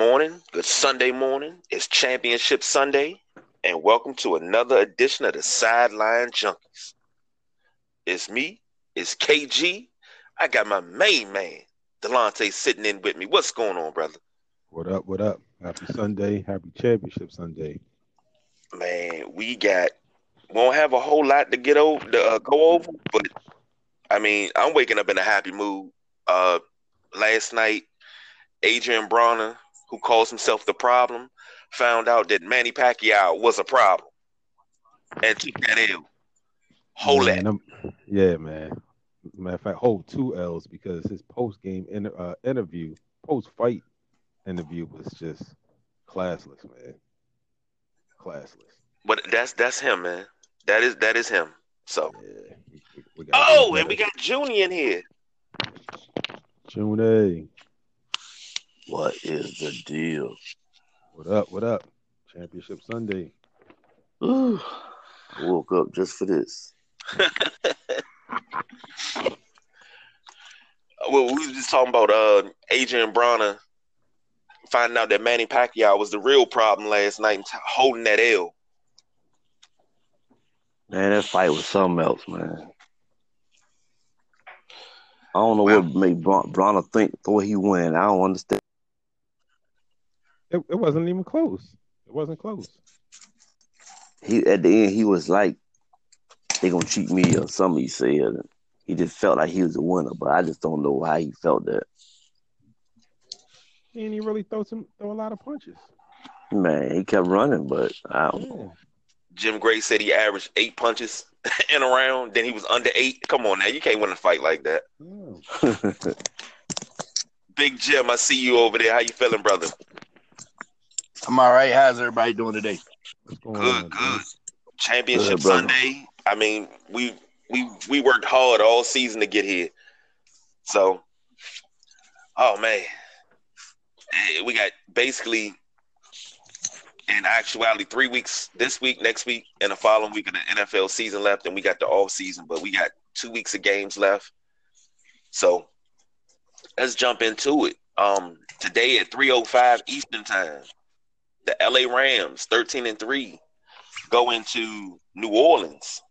morning, good Sunday morning. It's Championship Sunday, and welcome to another edition of the Sideline Junkies. It's me, it's KG. I got my main man, Delonte, sitting in with me. What's going on, brother? What up? What up? Happy Sunday. Happy Championship Sunday. Man, we got won't have a whole lot to get over to uh, go over, but I mean, I'm waking up in a happy mood. Uh, last night, Adrien Broner, who calls himself the problem, found out that Manny Pacquiao was a problem and took that L. Hold man, that. Yeah, man. Matter of fact, hold two L's because his post game inter- uh, interview, post fight interview was just classless, man. Classless. But that's that's him, man. That is that is him. So Yeah. we- we- Oh, and we got Junie in here. June A. What is the deal? What up? What up? Championship Sunday. Ooh, I woke up just for this. Well, we was just talking about uh Adrien Broner finding out that Manny Pacquiao was the real problem last night and t- holding that L. Man, that fight was something else, man. I don't know what made Bron- Broner think thought he win. I don't understand. It, it wasn't even close. It wasn't close. He at the end he was like, "They gonna cheat me" or something. He said he just felt like he was a winner, but I just don't know how he felt that. And he really throw some throw a lot of punches. Man, he kept running, but I don't Yeah. know. Jim Gray said he averaged eight punches in a round, then he was under eight. Come on now, you can't win a fight like that. Yeah. Big Jim, I see you over there. How you feeling, brother? I'm all right. How's everybody doing today? Good, on? good. Championship Good. Sunday. I mean, we we we worked hard all season to get here. So, oh man, we got basically, in actuality, three weeks this week, next week, and the following week of the NFL season left, and we got the off season, but we got two weeks of games left. So, let's jump into it. Um, today at three oh five Eastern time, the LA Rams, thirteen and three go into New Orleans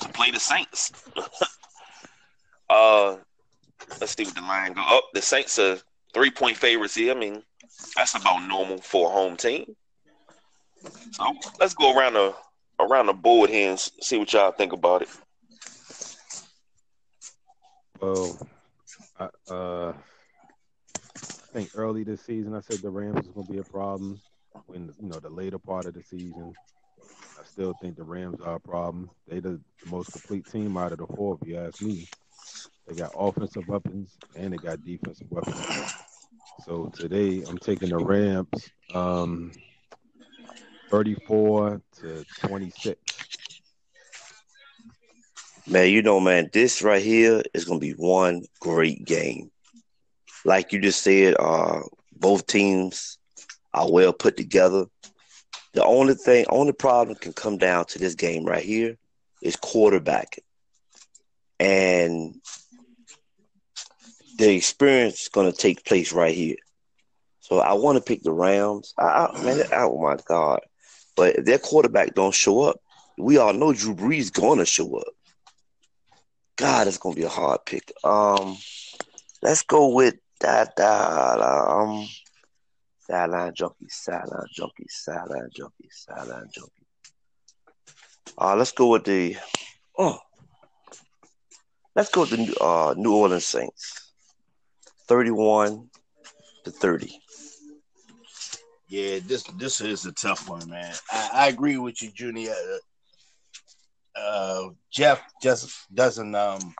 to play the Saints. uh, let's see what the line go. Up, the Saints are three point favorites here. I mean, that's about normal for a home team. So let's go around the around the board here and see what y'all think about it. Well, I, uh, think early this season I said the Rams was going to be a problem. When you know the later part of the season, I still think the Rams are a problem. They the, the most complete team out of the four, if you ask me. They got offensive weapons and they got defensive weapons. So today I'm taking the Rams, um, 34 to 26. Man, you know, man, this right here is gonna be one great game. Like you just said, uh, both teams are well put together. The only thing, only problem can come down to this game right here is quarterbacking, and the experience is gonna take place right here. So I want to pick the Rams. I, I, man, oh my God! But if their quarterback don't show up, we all know Drew Brees gonna show up. God, it's gonna be a hard pick. Um, let's go with that um, sideline junkie, sideline junkie, sideline junkie, sideline junkie. Uh, let's go with the. Oh, let's go with the uh, New Orleans Saints, thirty-one to thirty. Yeah, this this is a tough one, man. I, I agree with you, Junior. Uh, uh, Jeff just doesn't um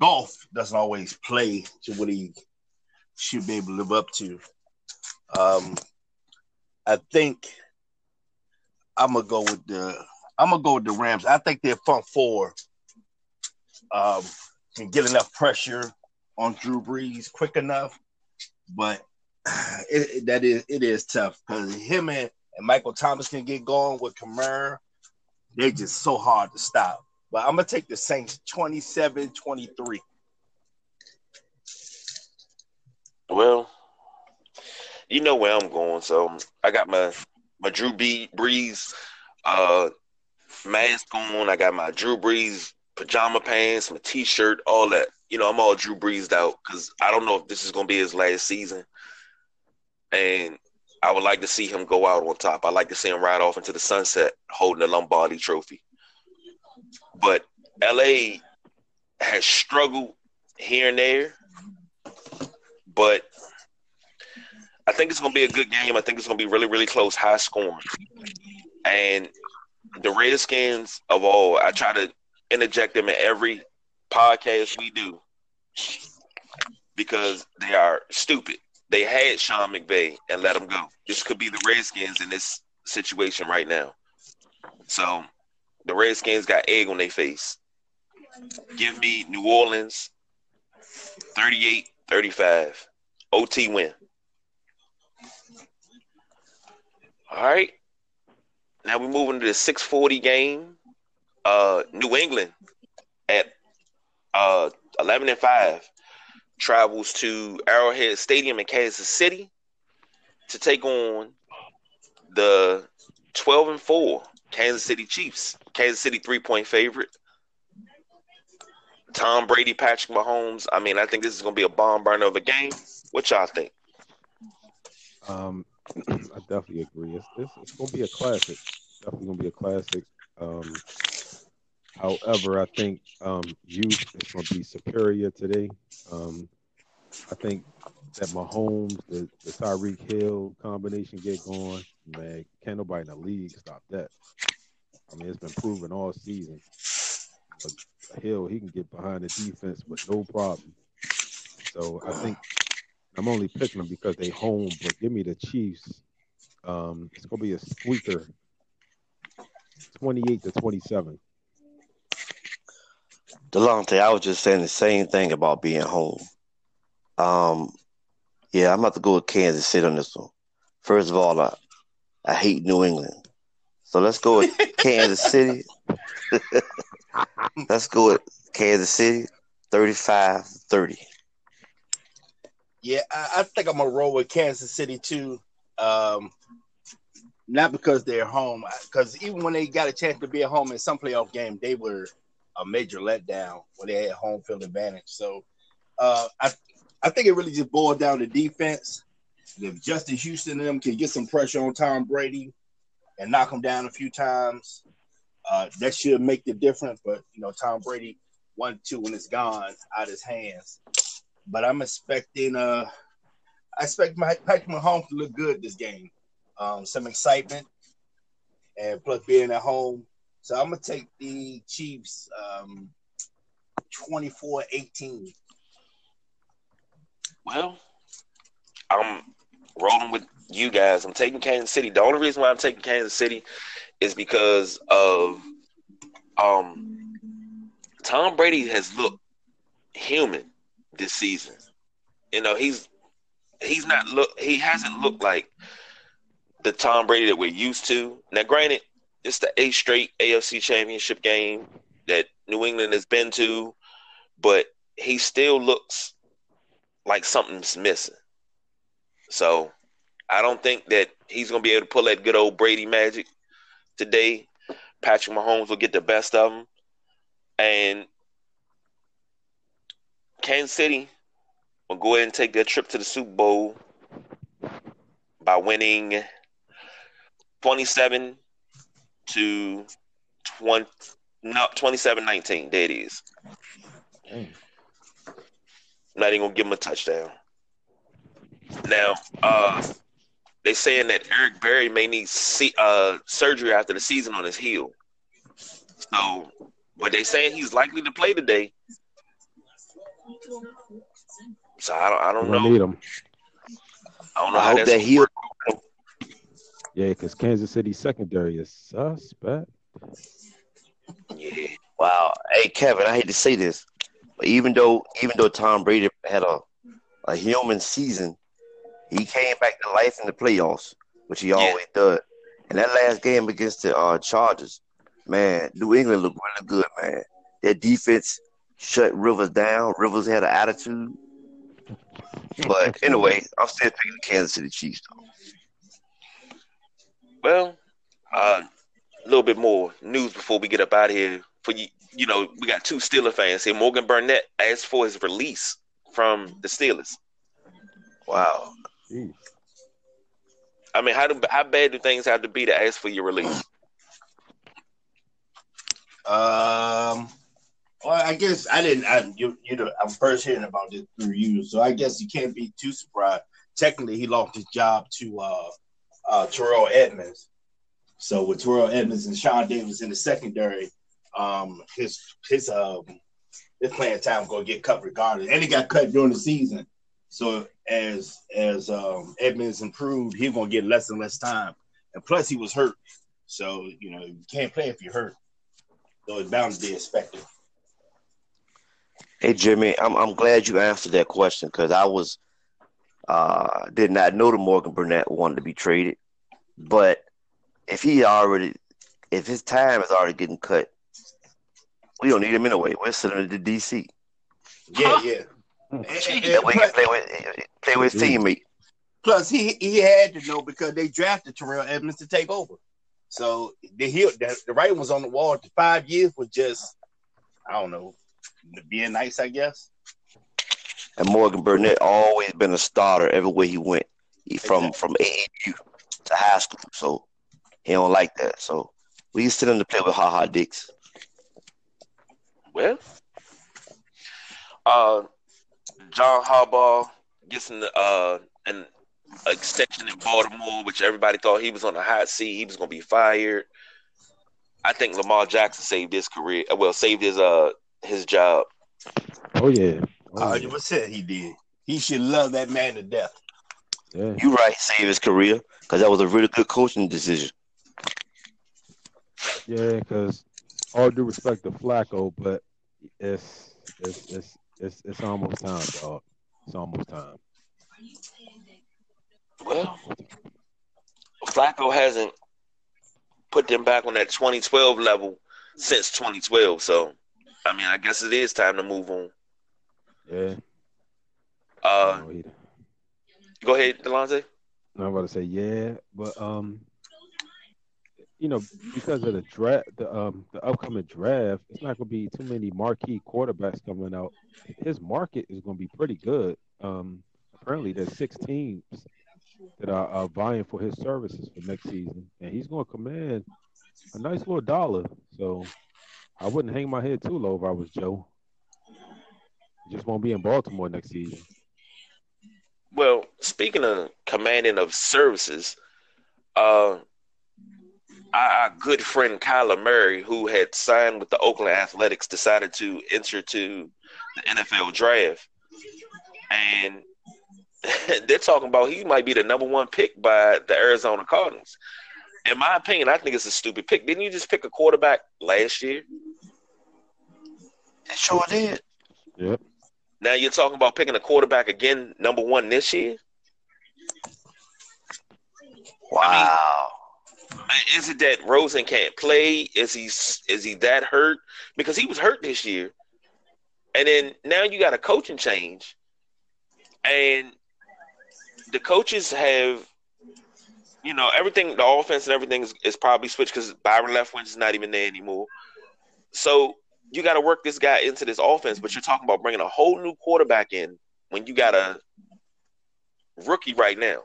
Goff doesn't always play to what he should be able to live up to. Um, I think I'm gonna go with the I'm gonna go with the Rams. I think their front four um, can get enough pressure on Drew Brees quick enough, but it, it- that is it is tough because him and, and Michael Thomas can get going with Kamara. They're just so hard to stop. But I'm gonna take the Saints 27-23. Well, you know where I'm going. So I got my my Drew B Brees uh mask on. I got my Drew Brees pajama pants, my t-shirt, all that. You know, I'm all Drew Brees out because I don't know if this is gonna be his last season, and I would like to see him go out on top. I like to see him ride off into the sunset holding the Lombardi Trophy. But LA has struggled here and there, but I think it's going to be a good game. I think it's going to be really, really close, high scoring. And the Redskins of all, I try to interject them in every podcast we do because they are stupid. They had Sean McVay and let him go. This could be the Redskins in this situation right now. So the Redskins got egg on their face. Give me New Orleans 38 35. OT win. All right. Now we're moving to the 640 game. Uh, New England at uh, 11 and 5 travels to Arrowhead Stadium in Kansas City to take on the 12 and 4 Kansas City Chiefs. Kansas City three point favorite. Tom Brady, Patrick Mahomes. I mean, I think this is going to be a bomb burner of a game. What y'all think? Um, I definitely agree. It's, it's, it's going to be a classic. Definitely going to be a classic. Um, however, I think um, youth is going to be superior today. Um, I think that Mahomes, the, the Tyreek Hill combination get going. Man, can't nobody in the league stop that. I mean, it's been proven all season. But Hill, he can get behind the defense with no problem. So I think I'm only picking them because they home, but give me the Chiefs. Um, it's gonna be a squeaker, 28 to 27. Delonte, I was just saying the same thing about being home. Um, yeah, I'm about to go with Kansas City on this one. First of all, I, I hate New England. So let's go with Kansas City. let's go with Kansas City 35 30. Yeah, I, I think I'm gonna roll with Kansas City too. Um, not because they're home, because even when they got a chance to be at home in some playoff game, they were a major letdown when they had home field advantage. So uh, I I think it really just boiled down to defense. If Justin Houston and them can get some pressure on Tom Brady and knock him down a few times, uh, that should make the difference. But you know, Tom Brady one two when it's gone out of his hands but I'm expecting uh I expect my Patrick Mahomes to look good this game. Um, some excitement and plus being at home. So I'm gonna take the Chiefs um 24-18. Well, I'm rolling with you guys. I'm taking Kansas City. The only reason why I'm taking Kansas City is because of um Tom Brady has looked human this season. You know, he's he's not look he hasn't looked like the Tom Brady that we're used to. Now, granted, it's the eighth straight AFC championship game that New England has been to, but he still looks like something's missing. So I don't think that he's gonna be able to pull that good old Brady magic today. Patrick Mahomes will get the best of him. And Kansas City will go ahead and take their trip to the Super Bowl by winning 27 to 20 no 27 19 there it is I'm not even gonna give him a touchdown now uh they saying that Eric Berry may need see, uh, surgery after the season on his heel so but they saying he's likely to play today so I don't, I don't know. Need him. I don't know I how hope that gonna he work. Yeah, because Kansas City secondary is suspect. Yeah, Wow. Hey Kevin, I hate to say this, but even though even though Tom Brady had a, a human season, he came back to life in the playoffs, which he always does. And that last game against the uh, Chargers, man, New England looked really good, man. Their defense shut Rivers down. Rivers had an attitude. But anyway, I'm still picking the Kansas City Chiefs. Though. Well, uh, a little bit more news before we get up out of here. For you, you know, we got two Steeler fans here. Morgan Burnett asked for his release from the Steelers. Wow. Jeez. I mean, how do how bad do things have to be to ask for your release? Um, well, I guess I didn't. I, you, you know, I'm first hearing about this through you, so I guess you can't be too surprised. Technically, he lost his job to uh, uh, Terrell Edmunds. So with Terrell Edmunds and Sean Davis in the secondary, um, his his um his playing time going to get cut regardless, and he got cut during the season. So as as um, Edmunds improved, he's going to get less and less time, and plus he was hurt. So you know you can't play if you're hurt. So it's bound to be expected. Hey Jimmy, I'm I'm glad you answered that question because I was uh did not know that Morgan Burnett wanted to be traded, but if he already if his time is already getting cut, we don't need him anyway. We're sending him to DC. Yeah, yeah. And- and- That way he can play with play with his teammate. Plus, he he had to know because they drafted Terrell Edmunds to take over. So the he, the, the writing was on the wall. The five years was just, I don't know, being nice, I guess. And Morgan Burnett always been a starter everywhere he went. He from Exactly. from AAU to high school, so he don't like that. So we used send him to play with Ha Ha Dix. Well, uh, John Harbaugh gets an uh an extension in Baltimore, which everybody thought he was on the hot seat. He was going to be fired. I think Lamar Jackson saved his career. uh, Well, saved his uh his job. Oh yeah. Oh, Hundred percent, he did. He should love that man to death. yeah. You right, save his career because that was a really good coaching decision. Yeah, because all due respect to Flacco, but it's it's it's it's it's almost time, dog. It's almost time. Well, Flacco hasn't put them back on that 2012 level since 2012. So, I mean, I guess it is time to move on. Yeah. Uh, go ahead, Delonte. I'm about to say yeah, but um, you know, because of the draft, the um, the upcoming draft, it's not going to be too many marquee quarterbacks coming out. His market is going to be pretty good. Um, apparently, there's six teams that are, are vying for his services for next season, and he's going to command a nice little dollar. So, I wouldn't hang my head too low if I was Joe. Just won't be in Baltimore next season. Well, speaking of commanding of services, uh, our good friend Kyler Murray, who had signed with the Oakland Athletics, decided to enter to the NFL draft, and they're talking about he might be the number one pick by the Arizona Cardinals. In my opinion, I think it's a stupid pick. Didn't you just pick a quarterback last year? It sure did. Yep. Now you're talking about picking a quarterback again, number one this year. Wow. Is it that Rosen can't play? Is he is he that hurt? Because he was hurt this year, and then now you got a coaching change, and the coaches have, you know, everything. The offense and everything is, is probably switched because Byron Leftwich is not even there anymore. So you got to work this guy into this offense, but you're talking about bringing a whole new quarterback in when you got a rookie right now.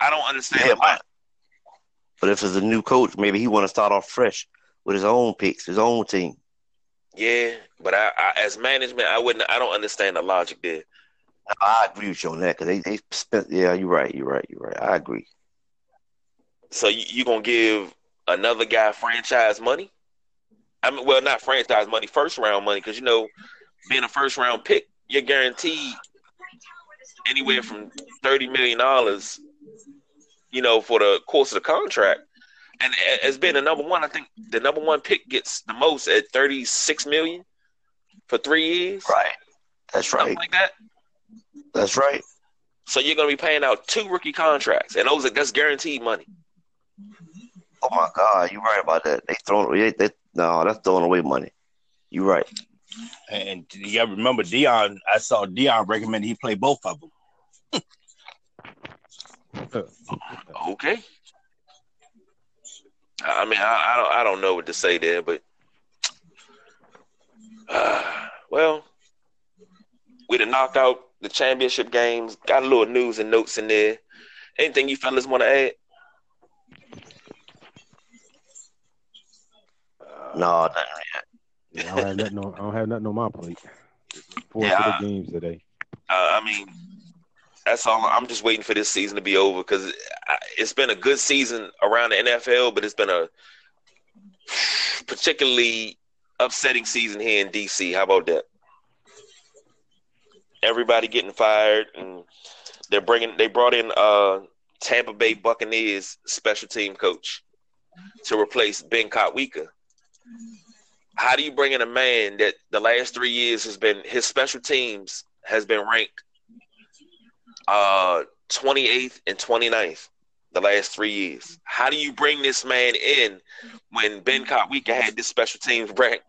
I don't understand. Yeah. But, if it's a new coach, maybe he want to start off fresh with his own picks, his own team. Yeah, but I, I as management, I wouldn't. I don't understand the logic there. I agree with you on that because they, they spent. Yeah, you're right. You're right. You're right. I agree. So you, you gonna give another guy franchise money? I mean, well, not franchise money, first round money, because you know, being a first round pick, you're guaranteed anywhere from thirty million dollars. You know, for the course of the contract, and a- as being the number one, I think the number one pick gets the most at thirty six million for three years, Right. That's something right. like that. That's right. So you're gonna be paying out two rookie contracts, and those are that's guaranteed money. Oh my God, you're right about that. They throwing. They, they, no, that's throwing away money. You're right. And you got to remember Dion. I saw Dion recommend he play both of them. Okay. I mean, I, I don't, I don't know what to say there, but uh, well, we'd have knocked out the championship games. Got a little news and notes in there. Anything you fellas want to add? No, nothing Yeah, I don't have nothing on, I don't have nothing on my plate. Four Yeah. to the games today. Uh, I mean, that's all. I'm just waiting for this season to be over because it's been a good season around the NFL, but it's been a particularly upsetting season here in DC. How about that? Everybody getting fired, and they're bringing. They brought in uh, Tampa Bay Buccaneers special team coach to replace Ben Kotwica. How do you bring in a man that the last three years has been his special teams has been ranked uh 28th and 29th the last three years. How do you bring this man in when Ben Kotwica had this special teams ranked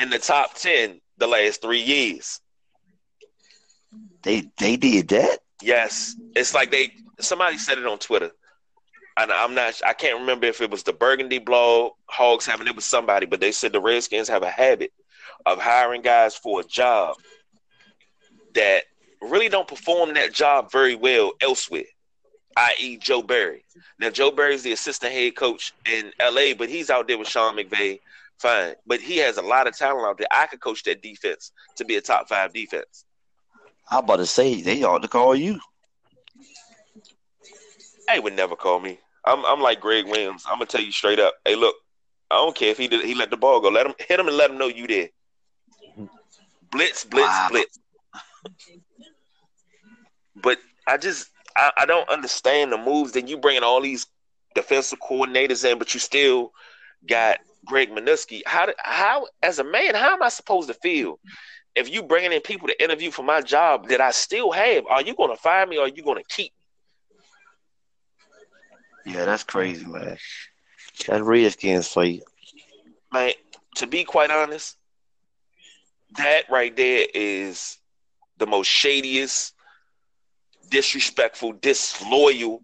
in the top 10 the last three years? They they did that. Yes. It's like they somebody said it on Twitter. And I'm not I can't remember if it was the Burgundy blog, Hogs Haven it was somebody, but they said the Redskins have a habit of hiring guys for a job that really don't perform that job very well elsewhere, i.e., Joe Barry. Now, Joe Barry's the assistant head coach in LA, but he's out there with Sean McVay. Fine. But he has a lot of talent out there. I could coach that defense to be a top five defense. I about to say they ought to call you. They would never call me. I'm I'm like Gregg Williams. I'm gonna tell you straight up. Hey, look, I don't care if he did he let the ball go. Let him hit him and let him know you there. Blitz, blitz, Wow. blitz. But I just I, I don't understand the moves that you bringing all these defensive coordinators in, but you still got Greg Manusky. How how as a man, how am I supposed to feel if you bringing in people to interview for my job that I still have? Are you going to fire me or are you going to keep me? Yeah, that's crazy, man. That Redskins for you. man, to be quite honest, that right there is the most shadiest, disrespectful, disloyal.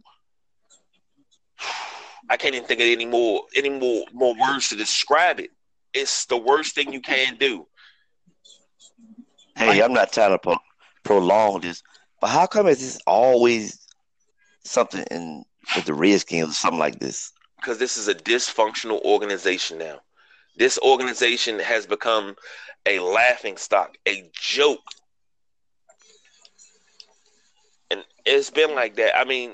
I can't even think of any more any more more words to describe it. It's the worst thing you can do. Hey, I'm not trying to pro- prolong this, but how come it's just always something in with the Redskins or something like this? because this is a dysfunctional organization now. This organization has become a laughing stock, a joke. And it's been like that. I mean,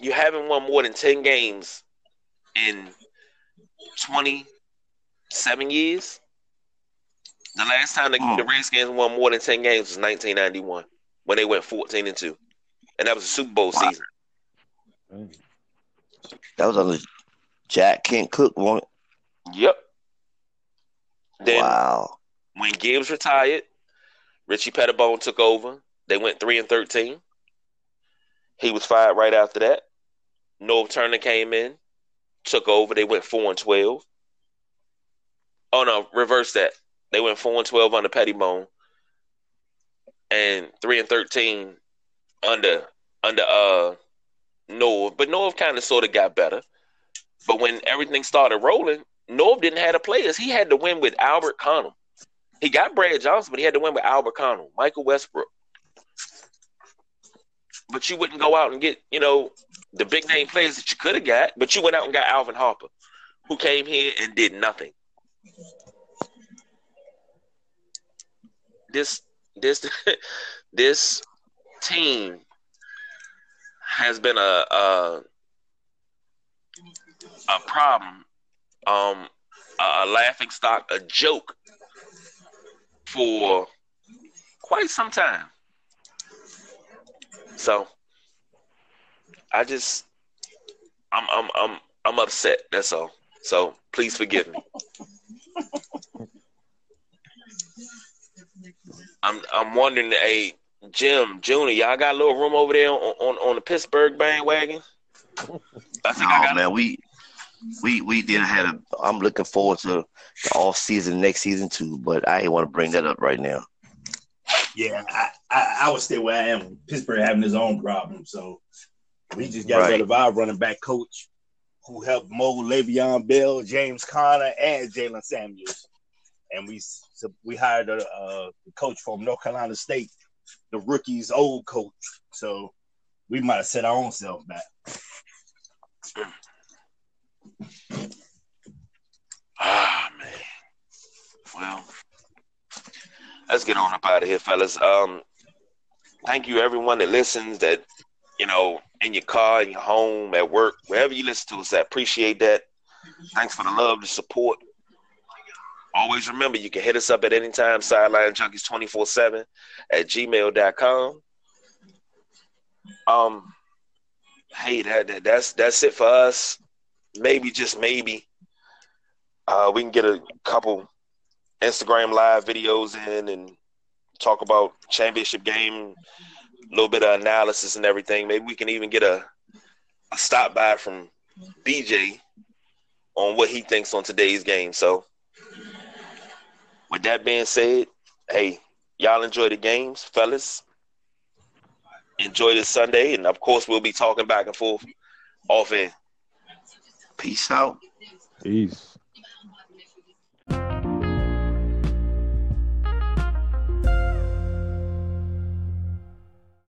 you haven't won more than 10 games in 27 years. The last time the, the hmm. Redskins won more than 10 games was 1991 when they went 14 and 2. And that was a Super Bowl Wow. season. That was under Jack Kent Cooke one. Yep. Then Wow. when Gibbs retired, Richie Pettibone took over. They went three and thirteen. He was fired right after that. Norv Turner came in, took over. They went four and twelve. Oh no, reverse that. They went four and twelve under Pettibone, and three and thirteen under under uh Norv. But Norv kind of sort of got better. But when everything started rolling, Norv didn't have the players. He had to win with Albert Connell. He got Brad Johnson, but he had to win with Albert Connell, Michael Westbrook. But you wouldn't go out and get, you know, the big name players that you could have got, but you went out and got Alvin Harper, who came here and did nothing. This this this team has been a a, a problem, um, a laughing stock, a joke for quite some time. So I just I'm I'm I'm I'm upset, that's all. So please forgive me. I'm I'm wondering, hey Jim, Junior, y'all got a little room over there on on, on the Pittsburgh bandwagon? I think got man, we we we did had a. I'm looking forward to the off season next season too, but I ain't want to bring that up right now. Yeah, I, I, I would stay where I am. Pittsburgh having his own problem, so we just got Right. rid of our running back coach, who helped mold Le'Veon Bell, James Conner, and Jaylen Samuels, and we so we hired a, a coach from North Carolina State, the rookie's old coach. So we might have set our own self back. Ah man. Well, let's get on up out of here, fellas. Um, thank you everyone that listens. That you know, in your car, in your home, at work, wherever you listen to us, I appreciate that. Thanks for the love, the support. Always remember you can hit us up at any time, sideline junkies 24 7 at gmail.com. Um, hey, that, that that's that's it for us. Maybe just maybe uh, we can get a couple Instagram live videos in and talk about championship game, a little bit of analysis and everything. Maybe we can even get a, a stop by from BJ on what he thinks on today's game. So, with that being said, hey, y'all enjoy the games, fellas. Enjoy this Sunday, and of course, we'll be talking back and forth off in. Peace out. Peace.